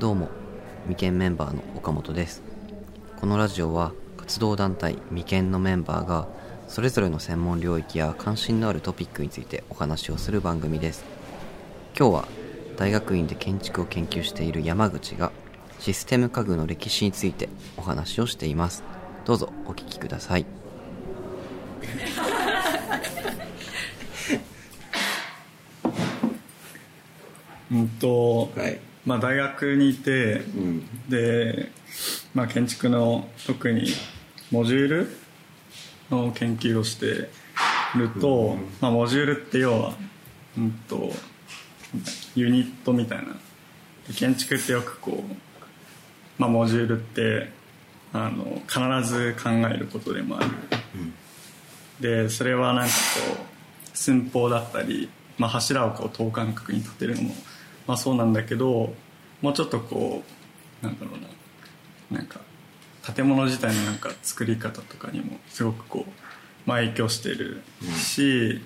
どうも未見メンバーの岡本です。このラジオは活動団体未見のメンバーがそれぞれの専門領域や関心のあるトピックについてお話をする番組です。今日は大学院で建築を研究している山口がシステム家具の歴史についてお話をしています。どうぞお聞きください。うんと、はいまあ、大学にいて、うん。で、まあ、建築の特にモジュールの研究をしてると、まあ、モジュールって要は、うんと、ユニットみたいな。で建築ってよくこう、まあ、モジュールってあの必ず考えることでもある、でそれはなんかこう寸法だったり、まあ、柱をこう等間隔に立てるのも、まあ、そうなんだけどもうちょっとこうなんだろうな。なんか建物自体のなんか作り方とかにもすごくこう、まあ、影響してるし、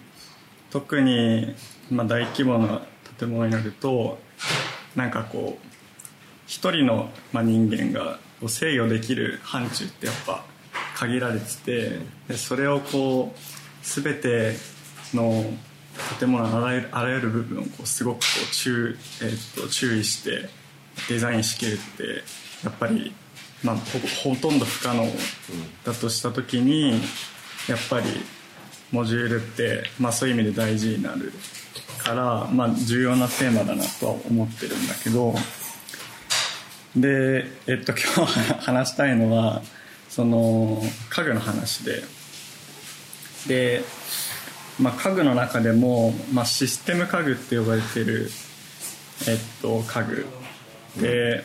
特に、まあ、大規模な建物になるとなんかこう一人の、まあ、人間が制御できる範疇ってやっぱ限られててでそれをこう全ての建物のあらゆるあらゆる部分をこうすごくこう注,、えー、と注意してデザインしきるってやっぱり、まあ、ほとんど不可能だとした時にやっぱりモジュールって、まあ、そういう意味で大事になるから、まあ、重要なテーマだなとは思ってるんだけどで、えっと、今日話したいのはその家具の話で。で、まあ、家具の中でも、まあ、システム家具って呼ばれてる、えっと、家具。で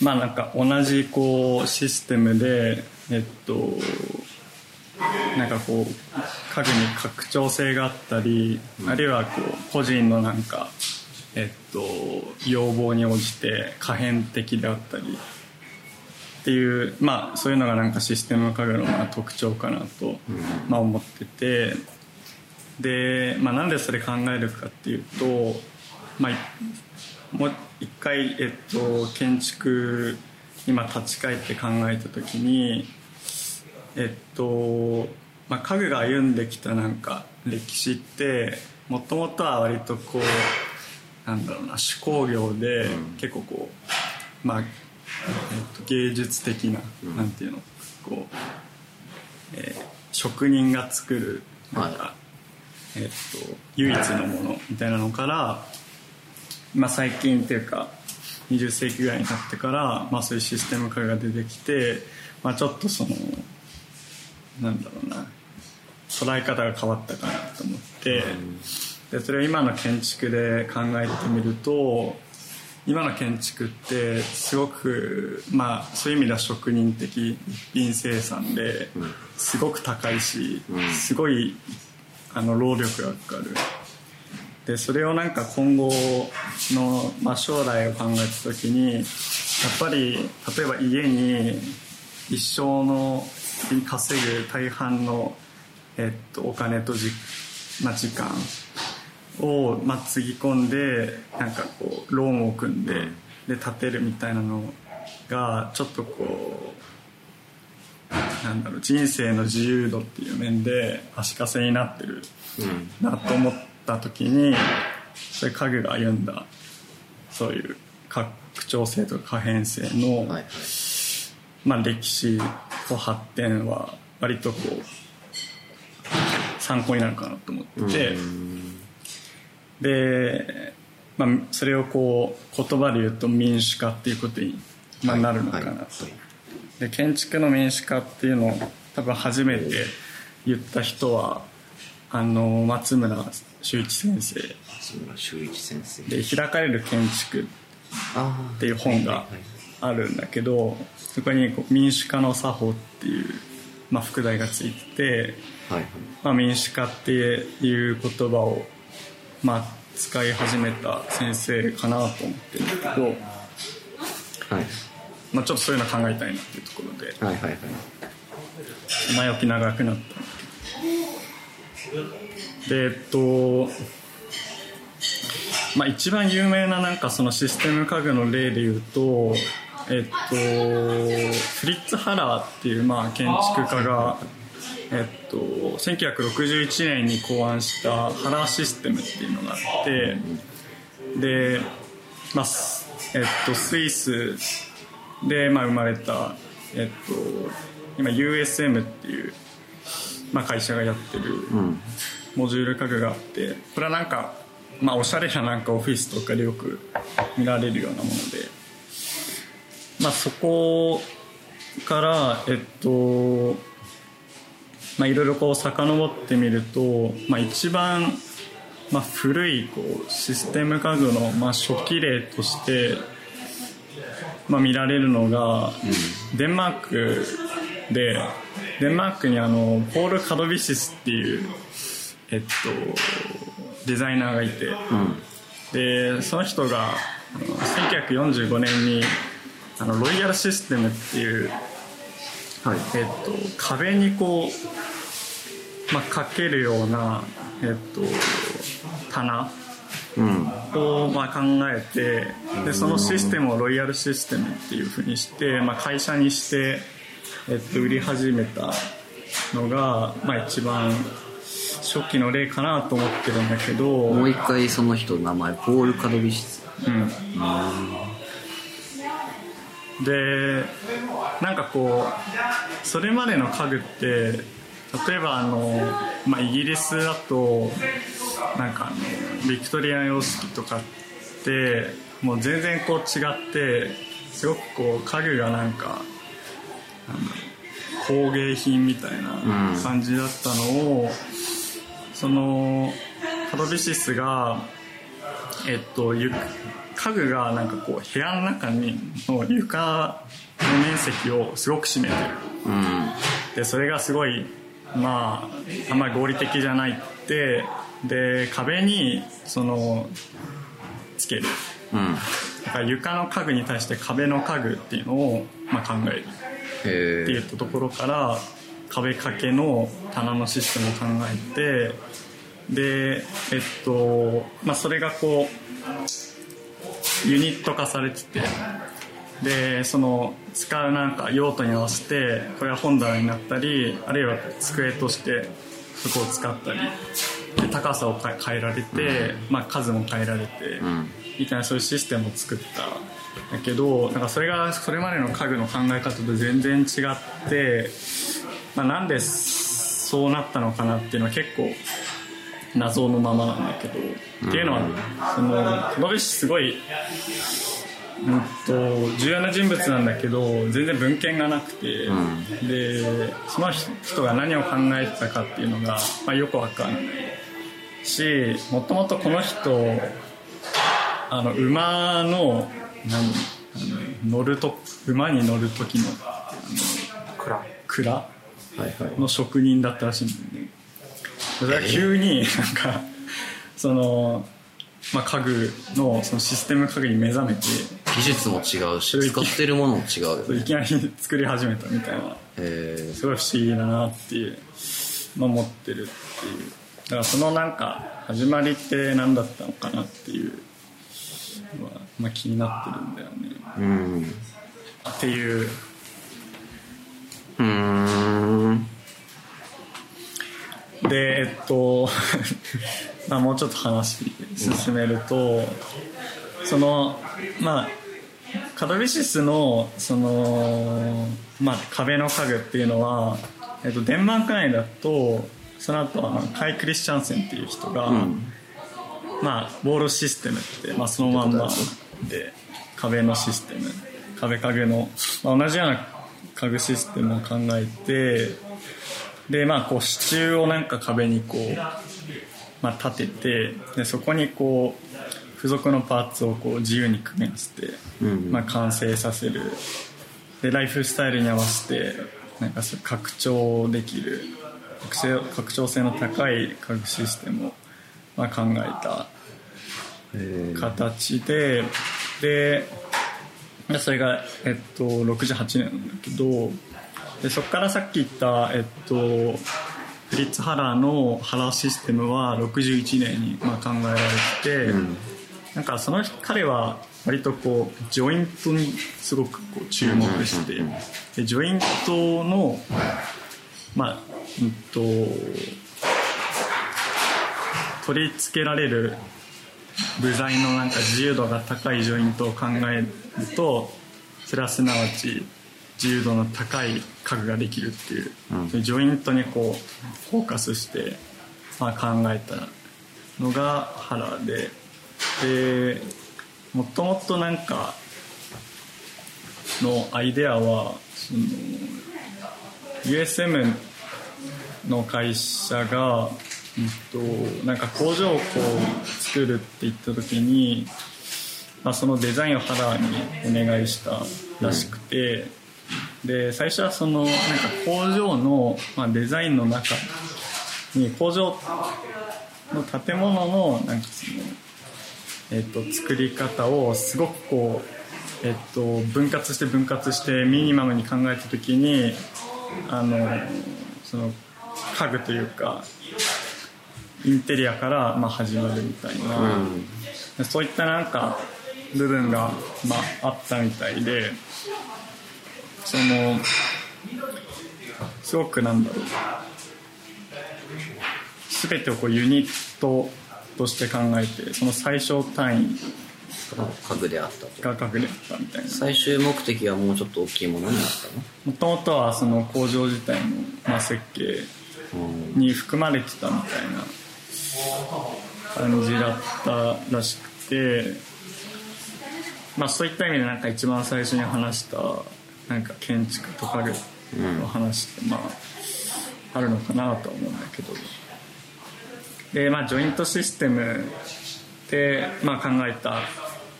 まあなんか同じこうシステムでえっとなんかこう家具に拡張性があったり、あるいはこう個人のなんかえっと要望に応じて可変的であったり。っていうまあそういうのがなんかシステム家具のまあ特徴かなと、まあ、思っててで、まあ、なんでそれ考えるかっていうと、まあ、もう一回、えっと、建築今立ち返って考えた時にえっと、まあ、家具が歩んできたなんか歴史ってもともとは割とこうなんだろうな手工業で結構こう、まあえっと、芸術的な、なんていうの？こう、えー職人が作るなんか、えっと、唯一のものみたいなのから、まあ、最近っていうか20世紀ぐらいになってから、まあ、そういうシステム化が出てきて、まあ、ちょっとそのなんだろうな捉え方が変わったかなと思って、でそれを今の建築で考えてみると今の建築ってすごくまあそういう意味では職人的一品生産ですごく高いしすごいあの労力がかかる。でそれをなんか今後の、まあ、将来を考えた時にやっぱり例えば家に一生の稼ぐ大半の、えっと、お金とじ、まあ、時間を、まあ、つぎ込んでなんかこうローンを組んでで建てるみたいなのがちょっとこうなんだろう人生の自由度っていう面で足かせになってるなと思った時にそういう家具が歩んだそういう拡張性とか可変性の、まあ、歴史と発展は割とこう参考になるかなと思っててで、まあ、それをこう言葉で言うと民主化っていうことに、まあ、なるのかなと、はい。はい。で建築の民主化っていうのを多分初めて言った人はあの松村修一先生。松村修一先生。で「開かれる建築」あっていう本があるんだけどそこにこう民主化の作法っていう、まあ、副題がついてて、はいはい。まあ、民主化っていう言葉を、まあ、使い始めた先生かなと思ってるんだけど、はい。まあ、ちょっとそういうの考えたいなっていうところではいはいはい。前置き長くなったでえっとまあ、一番有名ななんかそのシステム家具の例で言うと、えっと、フリッツ・ハラーっていうまあ建築家が、えっと、1961年に考案したハラーシステムっていうのがあってで、まあすえっと、スイスで、まあ、生まれた、えっと、今 USM っていう、まあ、会社がやってるうん。モジュール家具があってこれはなんか、まあ、おしゃれななんかオフィスとかでよく見られるようなもので、まあ、そこからえっとまあいろいろこう遡ってみると、まあ、一番、まあ、古いこうシステム家具の、まあ、初期例として、まあ、見られるのが、デンマークでデンマークにあのポール・カドビシスっていうえっと、デザイナーがいて、でその人があの1945年にあのロイヤルシステムっていう、はい。えっと、壁にこう、まあ、かけるような、えっと、棚うん。をまあ考えてでそのシステムをロイヤルシステムっていうふうにして、まあ、会社にして、えっと、売り始めたのが、まあ、一番初期の例かなと思ってるんだけど、もう一回その人の名前ポール・カドビシス。うん、でなんかこうそれまでの家具って例えばあの、まあ、イギリスだとなんかあのビクトリア様式とかってもう全然こう違ってすごくこう家具がなんか工芸品みたいな感じだったのを、そのカドビシスがえっと、ゆ家具がなんかこう部屋の中にの床の面積をすごく占めてる。うん。でそれがすごいまああんまり合理的じゃないってで壁にそのつける。うん。だから床の家具に対して壁の家具っていうのを、まあ、考える。へっていったところから壁掛けの棚のシステムを考えてでえっとまあそれがこうユニット化されててでその使うなんか用途に合わせてこれは本棚になったりあるいは机としてそこを使ったりで高さを変えられて、まあ、数も変えられて、ん。みたいなそういうシステムを作ったんだけどなんかそれがそれまでの家具の考え方と全然違って、まあ、なんでそうなったのかなっていうのは結構謎のままなんだけど、っていうのはそのノビシすごい、うんと重要な人物なんだけど全然文献がなくて、でその人が何を考えてたかっていうのが、まあ、よくわかんないしもともとこの人あの馬の何乗ると馬に乗る時のあの蔵。蔵はいはい。の職人だったらしいんだよね。それが急になんかその、まあ、家具のそのシステム家具に目覚めて技術も違うし使ってるものも違うよね。いきなり作り始めたみたいな。へすごい不思議だなっていう、まあ、思ってるっていう。だからそのなんか始まりって何だったのかなっていうのは、まあ、気になってるんだよね。えうん。っていう。うーん。でえっと まあもうちょっと話進めるとそのまあカドビシスのその、まあ、壁の家具っていうのは、えっと、デンマーク内だとその後あのカイ・クリスチャンセンっていう人が、まあ、ウォールシステムって、まあ、そのまんまで壁のシステム壁家具の、まあ、同じような家具システムを考えてでまあこう支柱をなんか壁にこう、まあ、立ててでそこにこう付属のパーツをこう自由に組み合わせて、まあ、完成させる。でライフスタイルに合わせてなんかそう拡張できる拡張拡張性の高い家具システムを、まあ、考えた形でででそれが、えっと、68年なんだけどでそこからさっき言った、えっと、フリッツ・ハラーのハラーシステムは61年に、まあ、考えられてて、なんかその彼は割とこうジョイントにすごくこう注目してでジョイントのまあうんと取り付けられる部材のなんか自由度が高いジョイントを考えるとそれはすなわち自由度の高い家具ができるっていう、ジョイントにこうフォーカスして、まあ、考えたのが原ででもともとなんかのアイデアはその USM の会社が、うんと、なんか工場をこう作るって言った時に、まあ、そのデザインを原にお願いしたらしくて、で最初はそのなんか工場の、まあ、デザインの中に工場の建物のなんかその、えっと作り方をすごくこう、えっと分割して分割してミニマムに考えた時にあのその家具というかインテリアからまあ始まるみたいな、でそういったなんか部分がまああったみたいでそのすごくなんだろう。全てをこうユニットとして考えてその最小単位家具であったとが隠れてたみたいな。最終目的はもうちょっと大きいものになったもともとはその工場自体の、まあ、設計に含まれてたみたいな感じだったらしくて、まあ、そういった意味でなんか一番最初に話したなんか建築と家具の話ってまああるのかなとは思うんだけどでまあジョイントシステムで、まあ、考えた、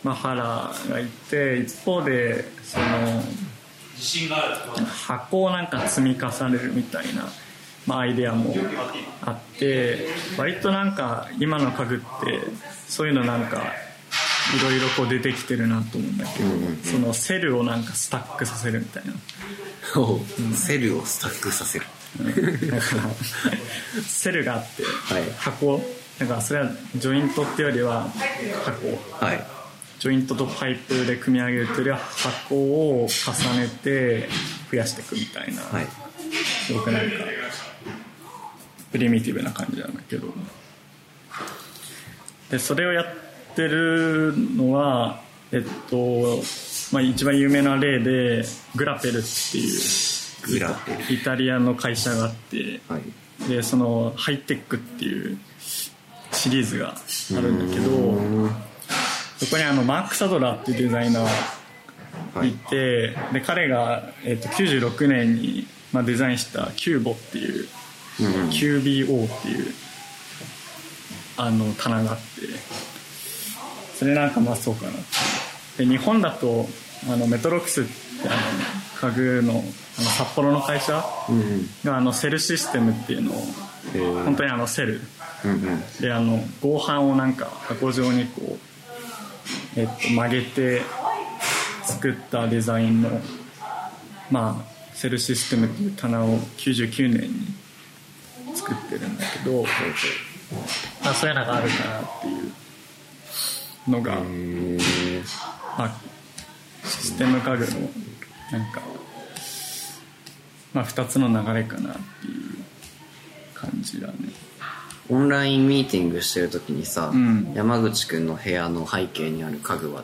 まあ、原がいて一方でその箱をなんか積み重ねるみたいな、まあ、アイデアもあって割となんか今の家具ってそういうのなんかいろいろこう出てきてるなと思うんだけど、そのセルをなんかスタックさせるみたいな。セルをスタックさせるだからセルがあって、はい。箱。だからそれはジョイントっていうよりは箱。はい。ジョイントとパイプで組み上げるというよりは箱を重ねて増やしていくみたいな、はい。すごくなんかプリミティブな感じなんだけど。でそれをやってるのはえっと、まあ、一番有名な例でグラペルっていうグラペルイタリアの会社があってはい。でそのハイテックっていうシリーズがあるんだけどそこにあのマーク・サドラーっていうデザイナーはいい。て、で彼が、えっと96年に、まあ、デザインしたキューボっていう、QBO っていうあの棚があってそれなんかまあそうかなってで日本だとあのメトロックスってあの家具のあの札幌の会社うんがあのセルシステムっていうのを本当にあのセル。であの合板をなんか箱状にこう、えっと、曲げて作ったデザインのまあセルシステムっていう棚を99年に作ってるんだけど、まあ、そういうのがあるかなっていうのが、まあ、システム家具のなんか、まあ、2つの流れかなっていう感じだね。オンラインミーティングしてる時にさ、うん。山口くんの部屋の背景にある家具は？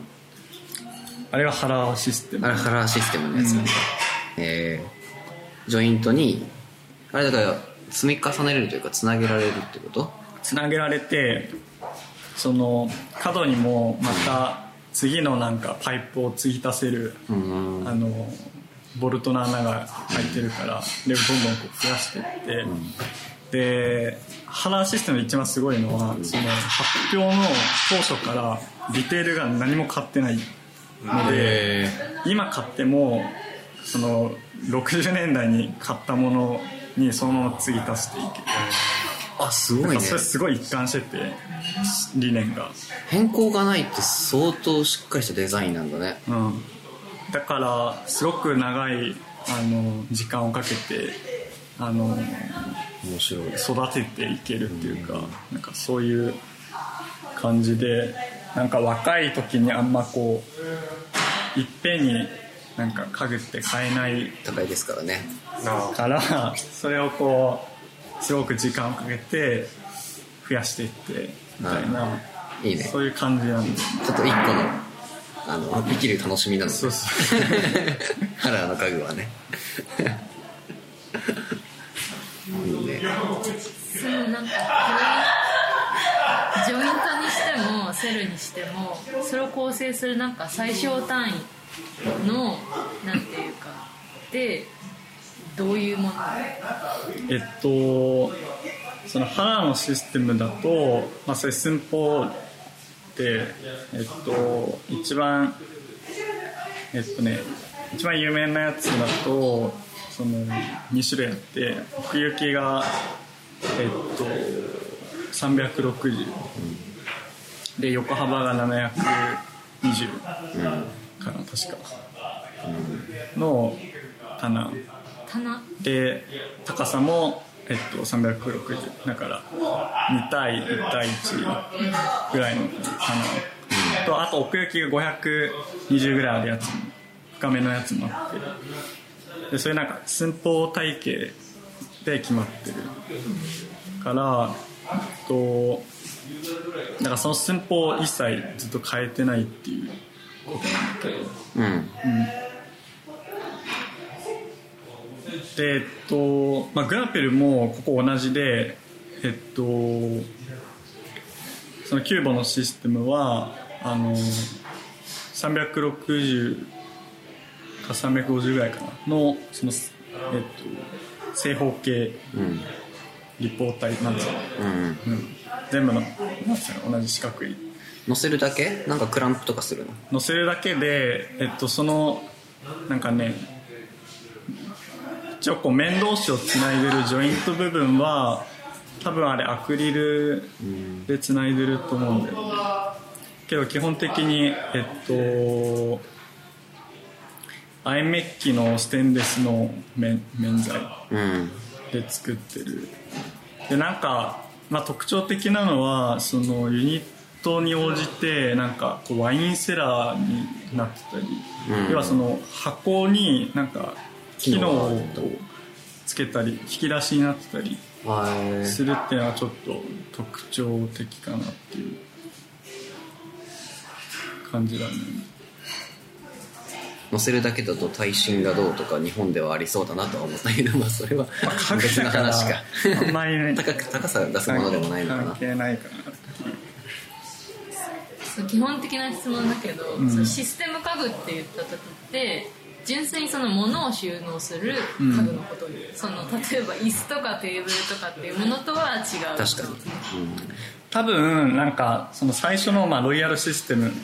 あれはハラーシステム。あれカラーシステムのやつなんだ、えー、ジョイントにあれだから積み重ねれるというかつなげられるってこと？つなげられてその角にもまた次のなんかパイプを継ぎ足せる、うんあのボルトの穴が開いてるからでどんどんこう増やしていって、でハラーシステムで一番すごいのはその発表の当初からディテールが何も変わってないので今買ってもその60年代に買ったものにそのまま継ぎ足していけるあすごいね。それすごい一貫してて理念が、変更がないって相当しっかりしたデザインなんだね。うん、だからすごく長いあの時間をかけてあの面白い。育てていけるっていうかなんかそういう感じでなんか若い時にあんまこういっぺんになんか家具って買えない高いですからね。からそれをこうすごく時間をかけて増やしていってみたいない。いね。そういう感じなんで。ちょっと一個のあのできる楽しみなので。そうそう。カラーの家具はね。いいね。そのなんかジョイントにしてもセルにしてもそれを構成するなんか最小単位のなんていうか。でどういうもの？えっとそのハラーのシステムだと、まあ、それ寸法でえっと一番えっとね一番有名なやつだとその2種類あって奥行きがえっと360で横幅が720かな確か。の棚で高さも、えっと、360だから2対1対1ぐらいの棚。とあと奥行きが520ぐらいあるやつも深めのやつもあって。でそれなんか寸法体系で決まってるからえっとだからその寸法を一切ずっと変えてないっていうことなんだけど。うん。でえっと、まあ、グラペルもここ同じでえっとそのキューボのシステムはあの360か350ぐらいかなのその、えっと、正方形うん立方体なんつうの、うん。うん。うん、全部のなんつうの同じ四角い。乗せるだけ？なんかクランプとかするの？乗せるだけで、えっと、そのなんかね一応こう面同士をつないでるジョイント部分は多分あれアクリルでつないでると思うんだよね。けど基本的にえっとアイメッキのステンレスの面面材うんで作ってる。でなんか、まあ、特徴的なのはそのユニットに応じてなんかこうワインセラーになってたり、うん。要はその箱になんか機能をつけたり引き出しになってたりはするっていうのはちょっと特徴的かなっていう感じだね。乗せるだけだと耐震がどうとか日本ではありそうだなとは思ったけど、まあ、それは別の話か。あんまりね。高く高さを出すものでもないのかな。関係ないかな。基本的な質問だけど、ん。そのシステム家具って言った時って純粋にその物を収納する家具のことに、その例えば椅子とかテーブルとかっていうものとは違う。確かに、多分なんかその最初のまあロイヤルシステムでいう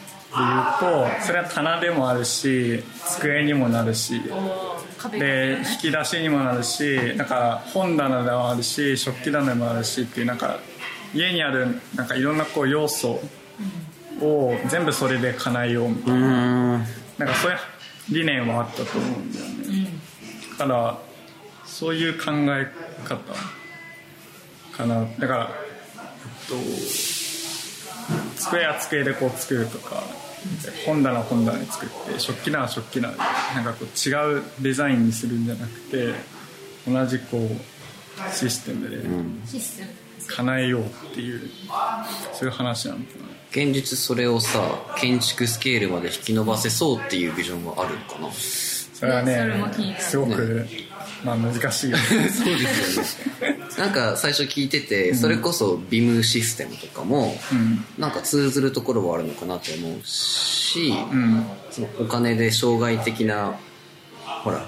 とそれは棚でもあるし机にもなるしでね。引き出しにもなるしなんか本棚でもあるし食器棚でもあるしっていうなんか家にあるなんかいろんなこう要素を全部それで叶えようみたいな。うん。うんなんかそういう理念はあったと思うんだよね、だからそういう考え方かな。だからえっと机は机でこう作るとか本棚は本棚に作って食器棚は食器棚でなんかこう違うデザインにするんじゃなくて同じこうシステムで叶えようっていうそういう話なのかな現実それをさ建築スケールまで引き伸ばせそうっていうビジョンがあるのかな？それはねすごく、まあ難しいよね。そうですよね。なんか最初聞いててそれこそビムシステムとかもうん。なんか通ずるところはあるのかなと思うし、うん。そのお金で障害的なほら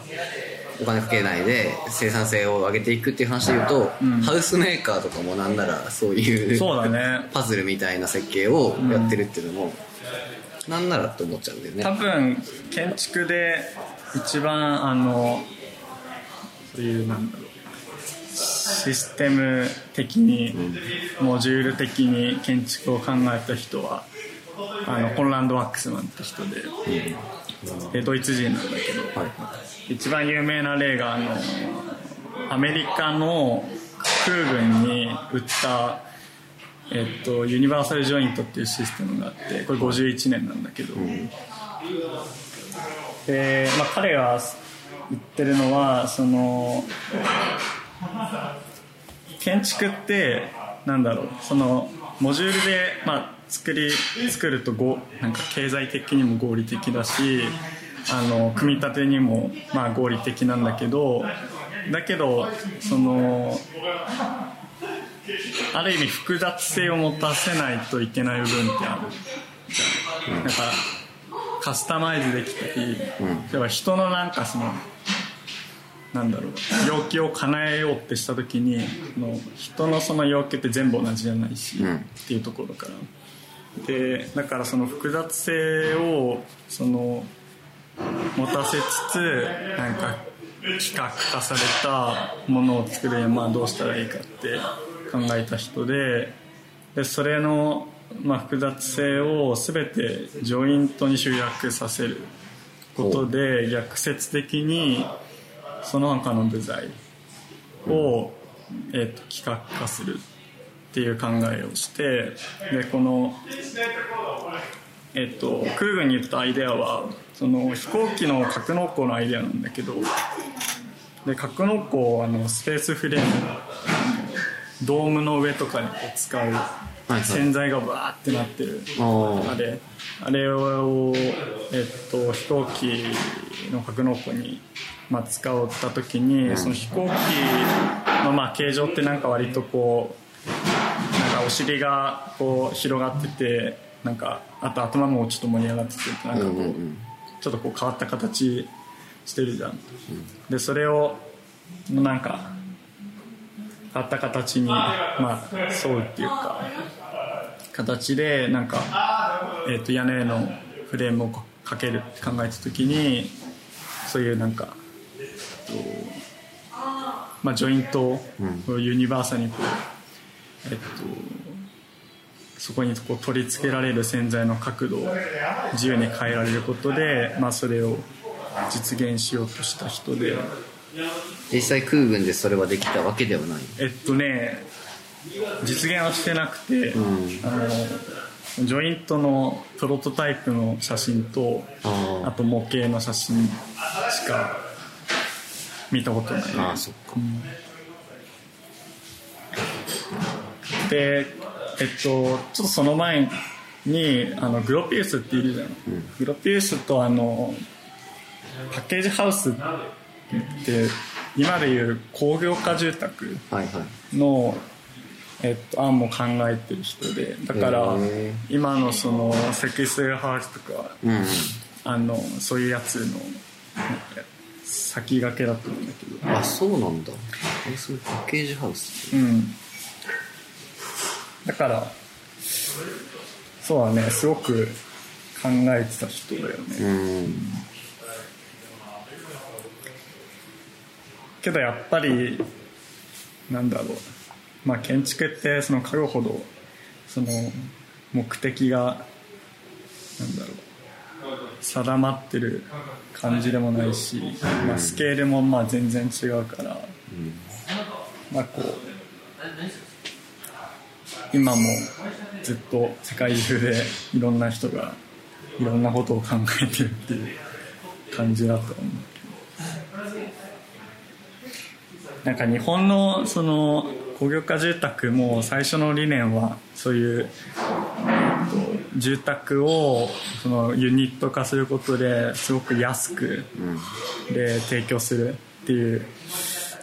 お金かけないで生産性を上げていくっていう話で言うと、うん。ハウスメーカーとかもなんならそういうそうだね。パズルみたいな設計をやってるっていうのも、なんならって思っちゃうんだよね。多分建築で一番あのそういうなんだろうシステム的に、モジュール的に建築を考えた人はあのコンランド・ワックスマンって人で、でドイツ人なんだけど、一番有名な例があのアメリカの空軍に売ったえっと、ユニバーサルジョイントっていうシステムがあってこれ51年なんだけど、で、まあ、彼が言ってるのはその建築ってなんだろうそのモジュールで、まあ、作り作るとごなんか経済的にも合理的だしあの組み立てにも、まあ、合理的なんだけどだけどそのある意味複雑性を持たせないといけない部分ってある。じゃんなんかカスタマイズできたり、例えば人のなんかそのなんだろう要求を叶えようってした時にの人のその要求って全部同じじゃないし、うん。っていうところからでだからその複雑性をその持たせつつなんか企画化されたものを作るにはまあどうしたらいいかって考えた人ででそれの、まあ、複雑性を全てジョイントに集約させることで逆説的にその他の部材を、えっと企画化する。っていう考えをしてでこのえっと、クーグに言ったアイデアはその飛行機の格納庫のアイデアなんだけどで格納庫をあのスペースフレームドームの上とかに使うはい洗剤がバーってなってるああれあれを、えっと、飛行機の格納庫に、まあ、使おった時に、その飛行機の、まあ、形状ってなんか割とこう尻がこう広がっててなんかあと頭もちょっと盛り上がっててなんかこう,、うんうんうん。ちょっとこう変わった形してるじゃん、でそれをなんか変わった形にまあ沿うっていうか形でなんか、えー、と屋根のフレームをかけるって考えた時にそういうなんか、えっとまあ、ジョイントをユニバーサルにこう、えっと、そこにこう取り付けられる洗剤の角度を自由に変えられることで、まあ、それを実現しようとした人で。実際空軍でそれはできたわけではない。えっとね実現はしてなくて、あのジョイントのプロトタイプの写真とあと模型の写真しか見たことない。ああそっか。でえっとちょっとその前にあのグロピウスっているじゃん、グロピウスとあのパッケージハウスって今でいう工業化住宅はいはい。の、えっと、案も考えてる人でだからへ今のその積水ハウスとかうんうん。あのそういうやつの先駆けだと思うんだけど。あそうなんだ。えそういうパッケージハウスうんだからそうだねすごく考えてた人だよね、うん。けどやっぱりなんだろう。まあ建築ってその家具ほどその目的がなんだろう。定まってる感じでもないし、まあ、スケールもまあ全然違うから、まあこう今もずっと世界中でいろんな人がいろんなことを考えてるっていう感じだと思うなんか日本のその工業化住宅も最初の理念はそういう、住宅をそのユニット化することですごく安くで提供するっていう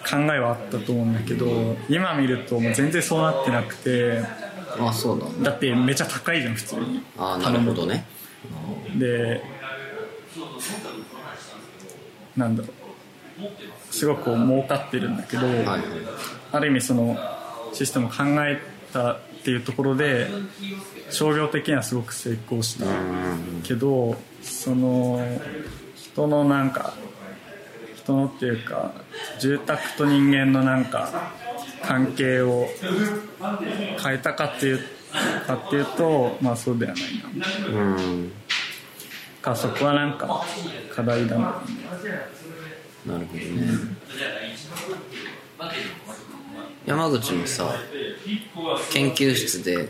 考えはあったと思うんだけど今見るともう全然そうなってなくてあそうなんだ。だってめちゃ高いじゃん普通に。あなるほどね。でなんだろう。すごくこう儲かってるんだけど、はいはい。ある意味そのシステムを考えたっていうところで商業的にはすごく成功したけどその人のなんか人のっていうか住宅と人間のなんか関係を変えたかっていうかっていうとまあそうではないな。うん。かそこはなんか課題だな。なるほどね。山口のさ研究室で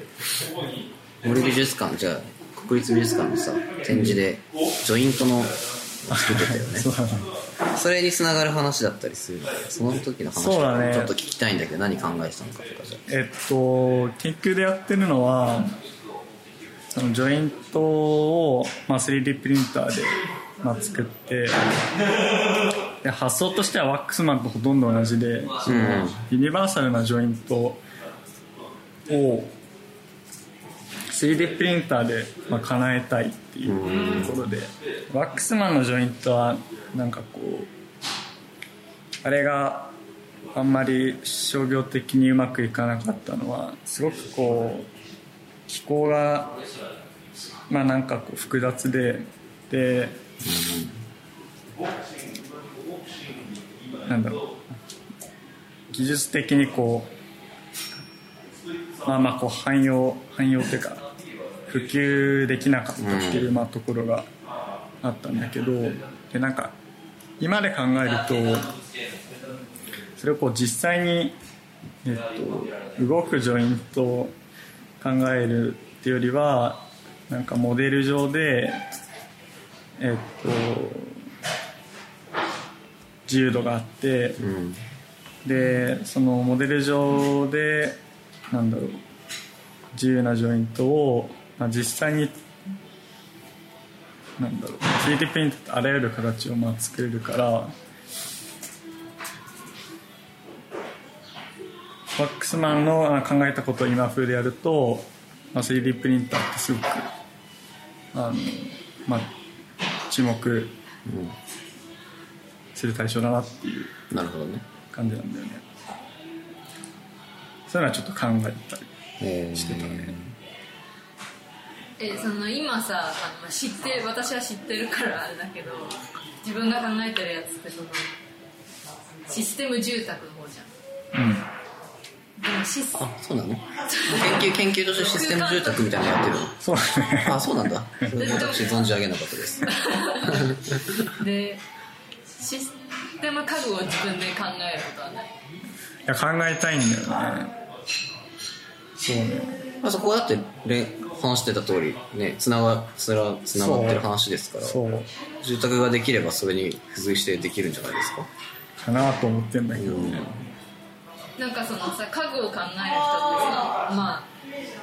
森美術館じゃあ国立美術館のさ展示でジョイントの作ってたよねそれにつながる話だったりするその時の話そうだね。ちょっと聞きたいんだけど何考えてたのかとかじゃ。えっと研究でやってるのはそのジョイントを、まあ、3D プリンターで、まあ、作ってで発想としてはワックスマンとほとんど同じで、そのユニバーサルなジョイントを 3D プリンターで、まあ、叶えたいっていうところで、ワックスマンのジョイントはなんかこうあれがあんまり商業的にうまくいかなかったのはすごくこう機構がまあなんかこう複雑でで、なんだろう。技術的にこうまあまあこう汎用汎用っていうか普及できなかったっていうまあところがあったんだけどでなんか今で考えるとそれをこう実際に、えっと、動くジョイントを考えるっていうよりはなんかモデル上でえっと自由度があって、うん。でそのモデル上でなんだろう自由なジョイントを、まあ、実際になんだろう 3D プリントってあらゆる形をまあ作れるからワックスマンのあ考えたことを今風でやると、まあ、3D プリンターってすごくあの、まあ、注目する対象だなっていう感じなんだよね。そういうのはちょっと考えたりえーしてたねえその今さあのまあ知って私は知ってるからあれだけど自分が考えてるやつってそのシステム住宅の方じゃん。うん。でもシスあそうなの？研究研究としてシステム住宅みたいなのやってるの？そうだね。あそうなんだ。それ私存じ上げなかったです。でシステム家具を自分で考えることはない？いや考えたいんだよね。そうね。あそこはだってれ話してた通りねつながつらつながってる話ですからそう。住宅ができればそれに付随してできるんじゃないですか？かなと思ってんだけどね。なんかそのさ家具を考える人ってさまあ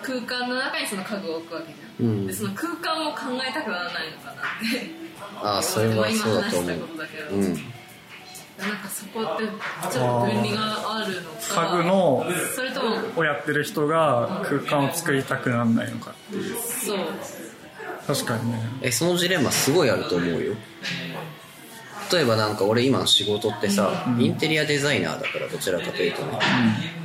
空間の中にその家具を置くわけじゃん、うん。でその空間を考えたくならないのかなって。ああそれは今そうだと思う。話したことだけど、うんなんかそこってちょっと分離があるのか。家具のそれともをやってる人が空間を作りたくならないのかっていう。そう。確かにねえそのジレンマすごいあると思うよ。例えばなんか俺今の仕事ってさ、インテリアデザイナーだからどちらかというとね、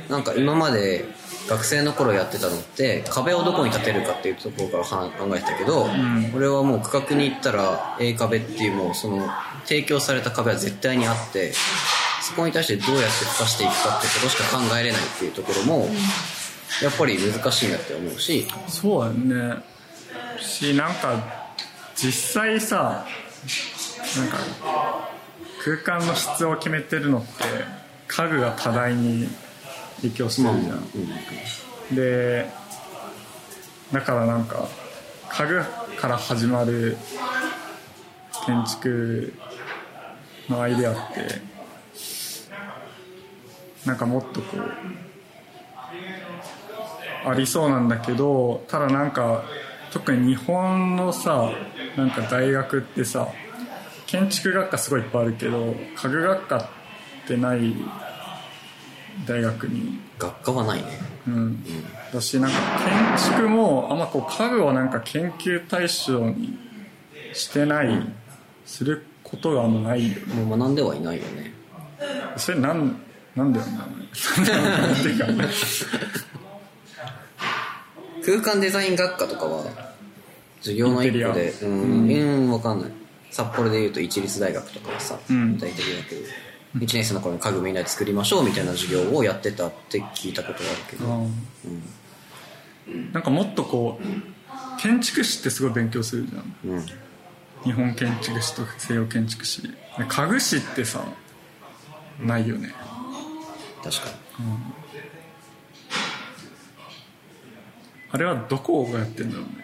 なんか今まで学生の頃やってたのって壁をどこに立てるかっていうところからは考えてたけど、俺はもう区画に行ったら A 壁っていうもうその提供された壁は絶対にあってそこに対してどうやって付加していくかってことしか考えれないっていうところもやっぱり難しいなって思うし。そうだよね。しなんか実際さなんか空間の質を決めてるのって家具が多大に影響してるじゃん、でだからなんか家具から始まる建築のアイデアってなんかもっとこうありそうなんだけどただなんか特に日本のさなんか大学ってさ建築学科すごいいっぱいあるけど家具学科ってない大学に。学科はないね。うん。だしなんか建築もあんまこう家具をなんか研究対象にしてない。することがないもう学んではいないよね。それなんなんだよな空間デザイン学科とかは授業の一個でうんうん。分かんない。札幌でいうと一律大学とかはさん。具体的だけど1年生の頃に家具みんなで作りましょうみたいな授業をやってたって聞いたことがあるけど。うん。なんかもっとこう建築士ってすごい勉強するじゃん。うん日本建築士と西洋建築士。で家具士ってさないよね。確かあれはどこがやってんだろうね。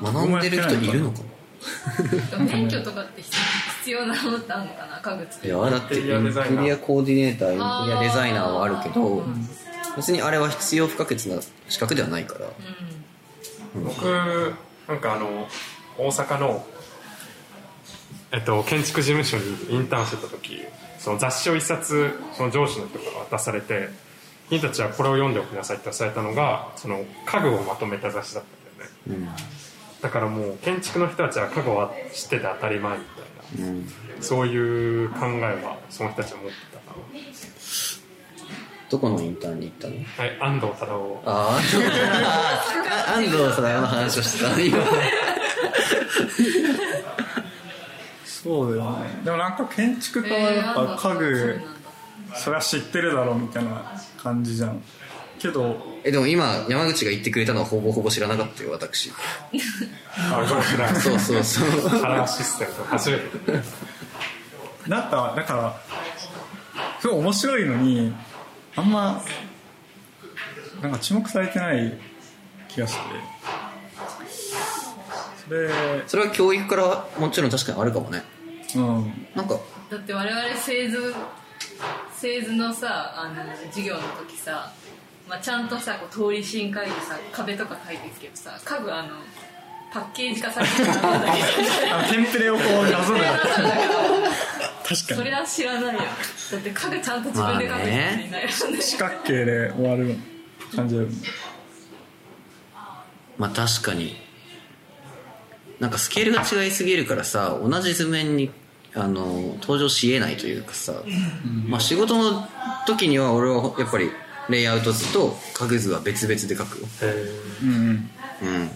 に学んでる人いるのか 免許とかって必要なものってあるのかな？家具って。ないやだってインテリアコーディネーターインテリアデザイナーはあるけど別にあれは必要不可欠な資格ではないから。僕なんかあの大阪の、えっと、建築事務所にインターンしてた時その雑誌を一冊その上司の人から渡されて君たちはこれを読んでおきなさいって出されたのがその家具をまとめた雑誌だったんだよね、だからもう建築の人たちは家具は知ってて当たり前みたいな、そういう考えはその人たちは持ってたかどこのインターンに行ったの？なはい安藤忠雄。ああ 安藤さんの話をしてた今。そうだよね。でもなんか建築家はやっぱ家具それは知ってるだろうみたいな感じじゃん。けどえでも今山口が言ってくれたのはほぼほぼ知らなかったよ私。あこれ知らない。そうそうそう。カラーシステム初めて。なんかだからすごい面白いのにあんまなんか注目されてない気がして。それ。それは教育からもちろん確かにあるかもね。うん。なんか。だって我々製図製図のさあの授業の時さ、まあ、ちゃんとさこう通り芯書いてさ壁とか書いてるけどさ家具あのパッケージ化されてるだけあのテンプレをこうなぞる。だけ確かに。それは知らないよ。だって家具ちゃんと自分で書く人いな。いよね。四角形で終わる感じだよね。まあ確かに。なんかスケールが違いすぎるからさ同じ図面にあの登場しえないというかさ、まあ仕事の時には俺はやっぱりレイアウト図と家具図は別々で書くよ。うんうん。うん。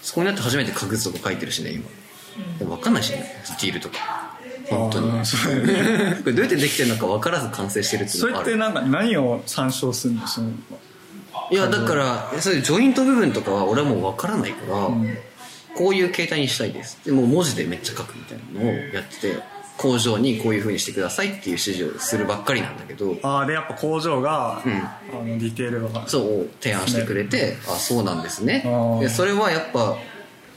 そこになって初めて家具図とか書いてるしね今。でも分かんないしねディティールとか本当に。そう。これどうやってできてるのか分からず完成してるっていうそれってなんか何を参照するんですよいやだからそういうジョイント部分とかは俺はもう分からないから、こういう形態にしたいです。でもう文字でめっちゃ書くみたいなのをやってて工場にこういう風にしてくださいっていう指示をするばっかりなんだけどああでやっぱ工場が、うん。あのディテールがそう提案してくれてあそうなんですね。でそれはやっぱ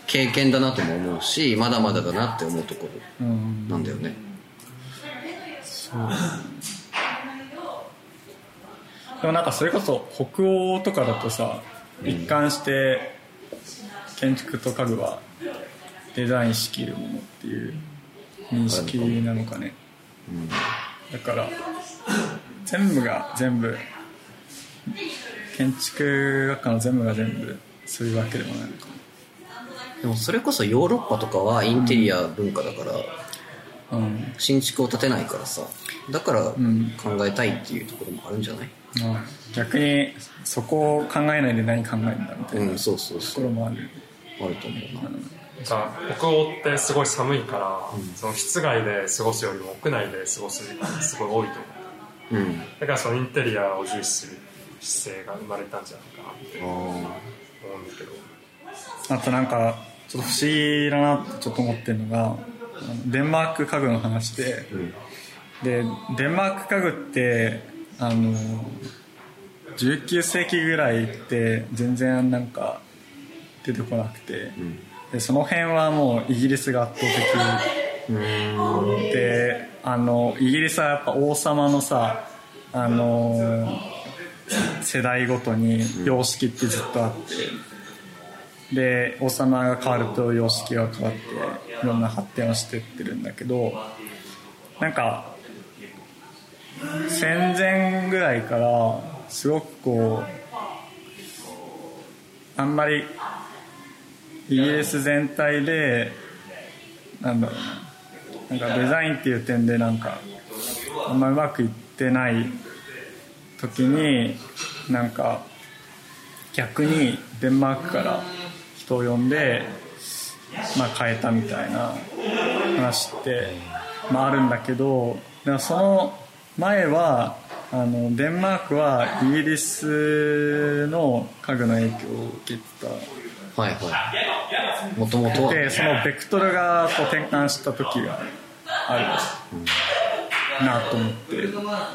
経験だなとも思うしまだまだだなって思うところなんだよね。でもなんかそれこそ北欧とかだとさ一貫して建築と家具はデザインしきるものっていう認識なのかね、だから全部が全部建築学科の全部が全部そういうわけでもないのか。でもそれこそヨーロッパとかはインテリア文化だからなうん。新築を建てないからさだからん。考えたいっていうところもあるんじゃない？あ逆にそこを考えないで何考えるんだみたいなとうんそうそうそう。ころもある。あると思うな。なんか北欧ってすごい寒いから、その室外で過ごすよりも屋内で過ごす時間がすごい多いと思う。うん。だからそのインテリアを重視する姿勢が生まれたんじゃないかなってあ思うんだけど。あとなんかちょっと不思議だなってちょっと思ってるのがデンマーク家具の話で、でデンマーク家具ってあの19世紀ぐらいって全然なんか出てこなくて、でその辺はもうイギリスが圧倒的。であのイギリスはやっぱ王様のさあの世代ごとに様式ってずっとあってで王様が変わると様式が変わっていろんな発展をしてってるんだけどなんか戦前ぐらいからすごくこうあんまりイギリス全体でなんだろうなんかデザインっていう点でなんかあんまうまくいってない時になんか逆にデンマークから人を呼んで、まあ、変えたみたいな話って、まあ、あるんだけどでもその前はあのデンマークはイギリスの家具の影響を受けてたはいはい。もともとは。でそのベクトルがこう転換した時があるなと思って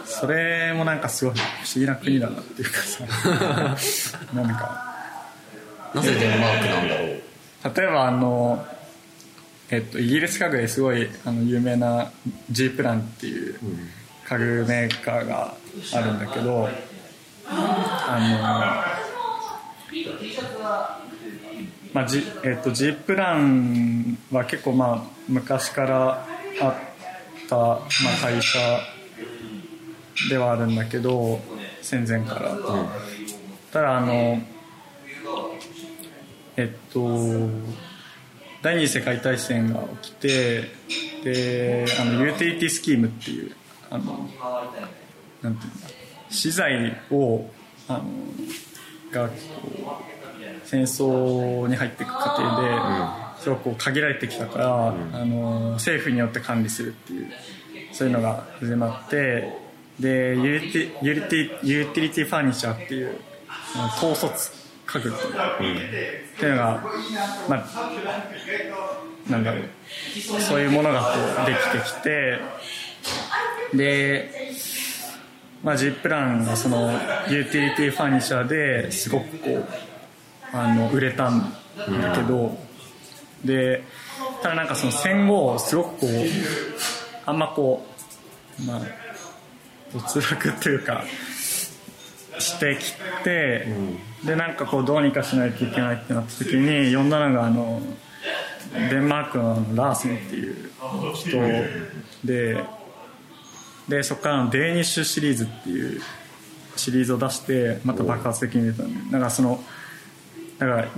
それもなんかすごい不思議な国だなっていうかさ なんかなぜデンマークなんだろう？例えばあの、えっと、イギリス家具ですごいあの有名な G プランっていう家具メーカーがあるんだけどあのまあ G, えっと、G プランは結構まあ昔からあった、まあ、会社ではあるんだけど戦前から、ただあのえっと第二次世界大戦が起きてであのユーティリティスキームっていうあのなんていうんだ資材をあのがこう戦争に入っていく過程で、すごくこう限られてきたから、あの政府によって管理するっていうそういうのが始まってで Uti Uti Utility Furniture っていうあの統率家具っていう,、っていうのがまあなんだろう。そういうものがこうできてきて。でまあ、G プランがそのユーティリティファーニチャーですごくこうあの売れたんだけど、でただなんかその戦後すごくこうあんまこうまあ没落っていうかしてきて、でなんかこうどうにかしないといけないってなった時に呼んだのがあのデンマークのラーセンっていう人で。でそこからのデーニッシュシリーズっていうシリーズを出してまた爆発的に出たんでだからそのだから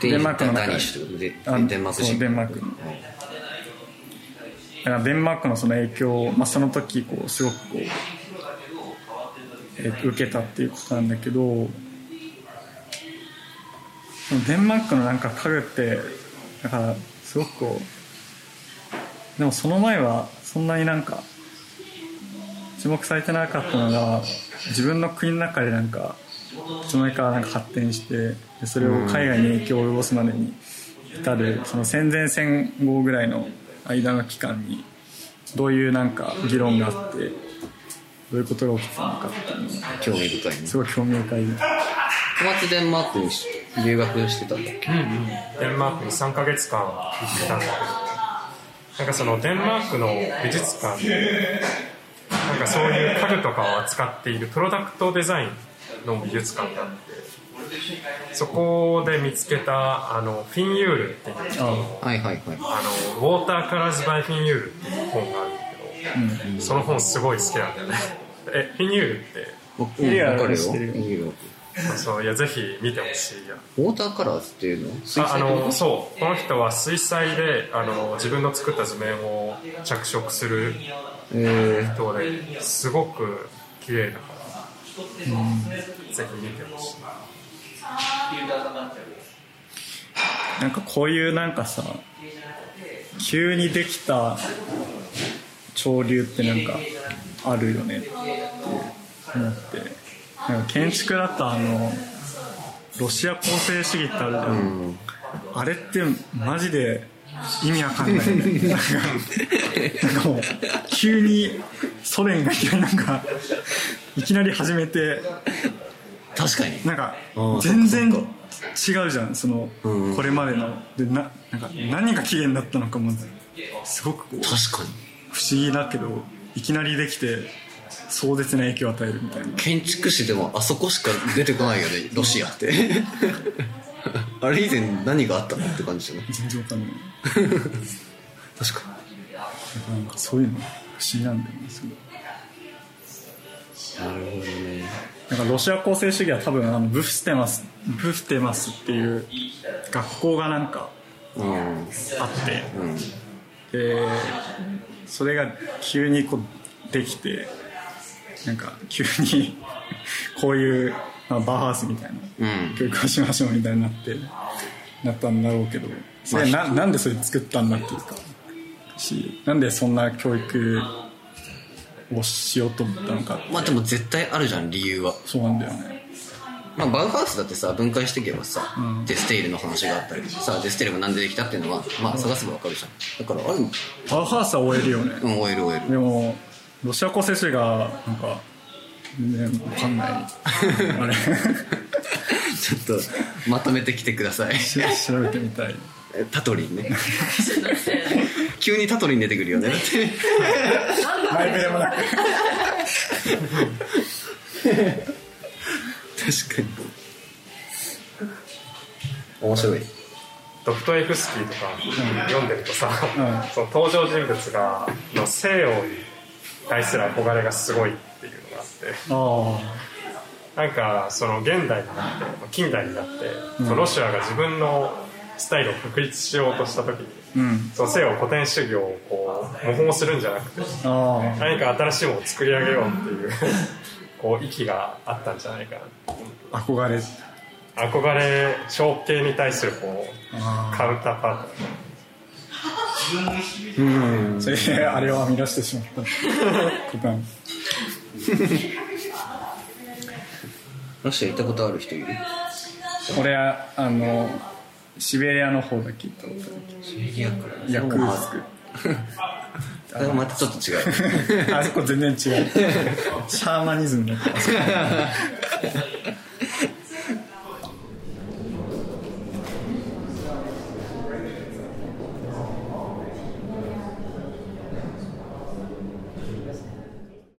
デンマークの中デンマークデンマークの。だからデンマークのその影響を、まあ、その時こうすごくこう、えー受けたっていうことなんだけどデンマークのなんか家具ってだからすごくこうでもその前はそんなになんか注目されてなかったのが自分の国の中でなんかいつの間にかなんか発展してそれを海外に影響を及ぼすまでに至るその戦前戦後ぐらいの間の期間にどういうなんか議論があってどういうことが起きてたのかっていうのが興味深いねすごい興味深い。小松デンマークに留学してたんだっけ？デンマークに3ヶ月間。行ってたんだけどなんかそのデンマークの美術館でなんかそういう家具とかを扱っているプロダクトデザインの美術館があってそこで見つけたあのフィンユールっていうあはいはいはい。のウ atercolors by Finn Juhl っていう本があるその本すごい好きなんだよね。えフィンユールって？僕いやわかるよ。知ってるそういやぜひ見てほしいや。ウォーターカラーズっていうの？水ああ彩ってことのそうこの人は水彩であの自分の作った図面を着色するえ人ですごく綺麗だから、ぜひ見てほしい。なんかこういうなんかさ急にできた潮流ってなんかあるよねって思って。なんか建築だとあのロシア構成主義ってあるじゃん、あれってマジで意味わかんない。よねなんかなんかもう急にソ連がいきなりなんかいきなり始めてー、確かに。なんか。全然違うじゃんそのうん。これまでの。でななんか何が起源だったのかもすごくこう。確かに不思議だけどいきなりできて壮絶な影響を与えるみたいな。建築士でもあそこしか出てこないよね ロシアって。あれ以前何があったのって感じじゃない？全然わかんない。確かなんかそういうの不思議なんだよねすごい。になるほどね。なんかロシア構成主義は多分あのブフステマスブフテマスっていう学校がなんかうん。あって。うん。でそれが急にこうできてなんか急に こういう、まあ、バーハウスみたいなうん。教育をしましょうみたいになってなったんだろうけどそれななんでそれ作ったんだっていうかしなんでそんな教育をしようと思ったのかまあでも絶対あるじゃん理由は。そうなんだよねまあ、バウハウスだってさ分解していけばさ、うん。デステイルの話があったりとかさデステイルがなんでできたっていうのはまあ探せばわかるじゃん。だからあるバウハウスは終えるよね。うん OL OL でもロシア構成主義がなんか全然わかんない。あれ。ちょっとまとめてきてください。し調べてみたい。えタトリンね。急にタトリン出てくるよね。だって前触れもなく確かに。面白い。ドクトエフスキーとか読んでるとさ、うん。その登場人物がの西洋に対する憧れがすごいっていうのがあって。あなんかその現代になって近代になって、そのロシアが自分のスタイルを確立しようとした時に、あうん。その西洋古典主義をこう模倣するんじゃなくてあ何か新しいものを作り上げようっていう こう意気があったんじゃないかな。あ憧れ憧れ象形に対するこうあカウンターパート。あそれであれを編み出してしまった。ことなんロシア行ったことある人いる？俺あのシベリアの方だけ行ったことある。ヤクーツクあれはまたちょっと違う。あそこ全然違う。シャーマニズムだった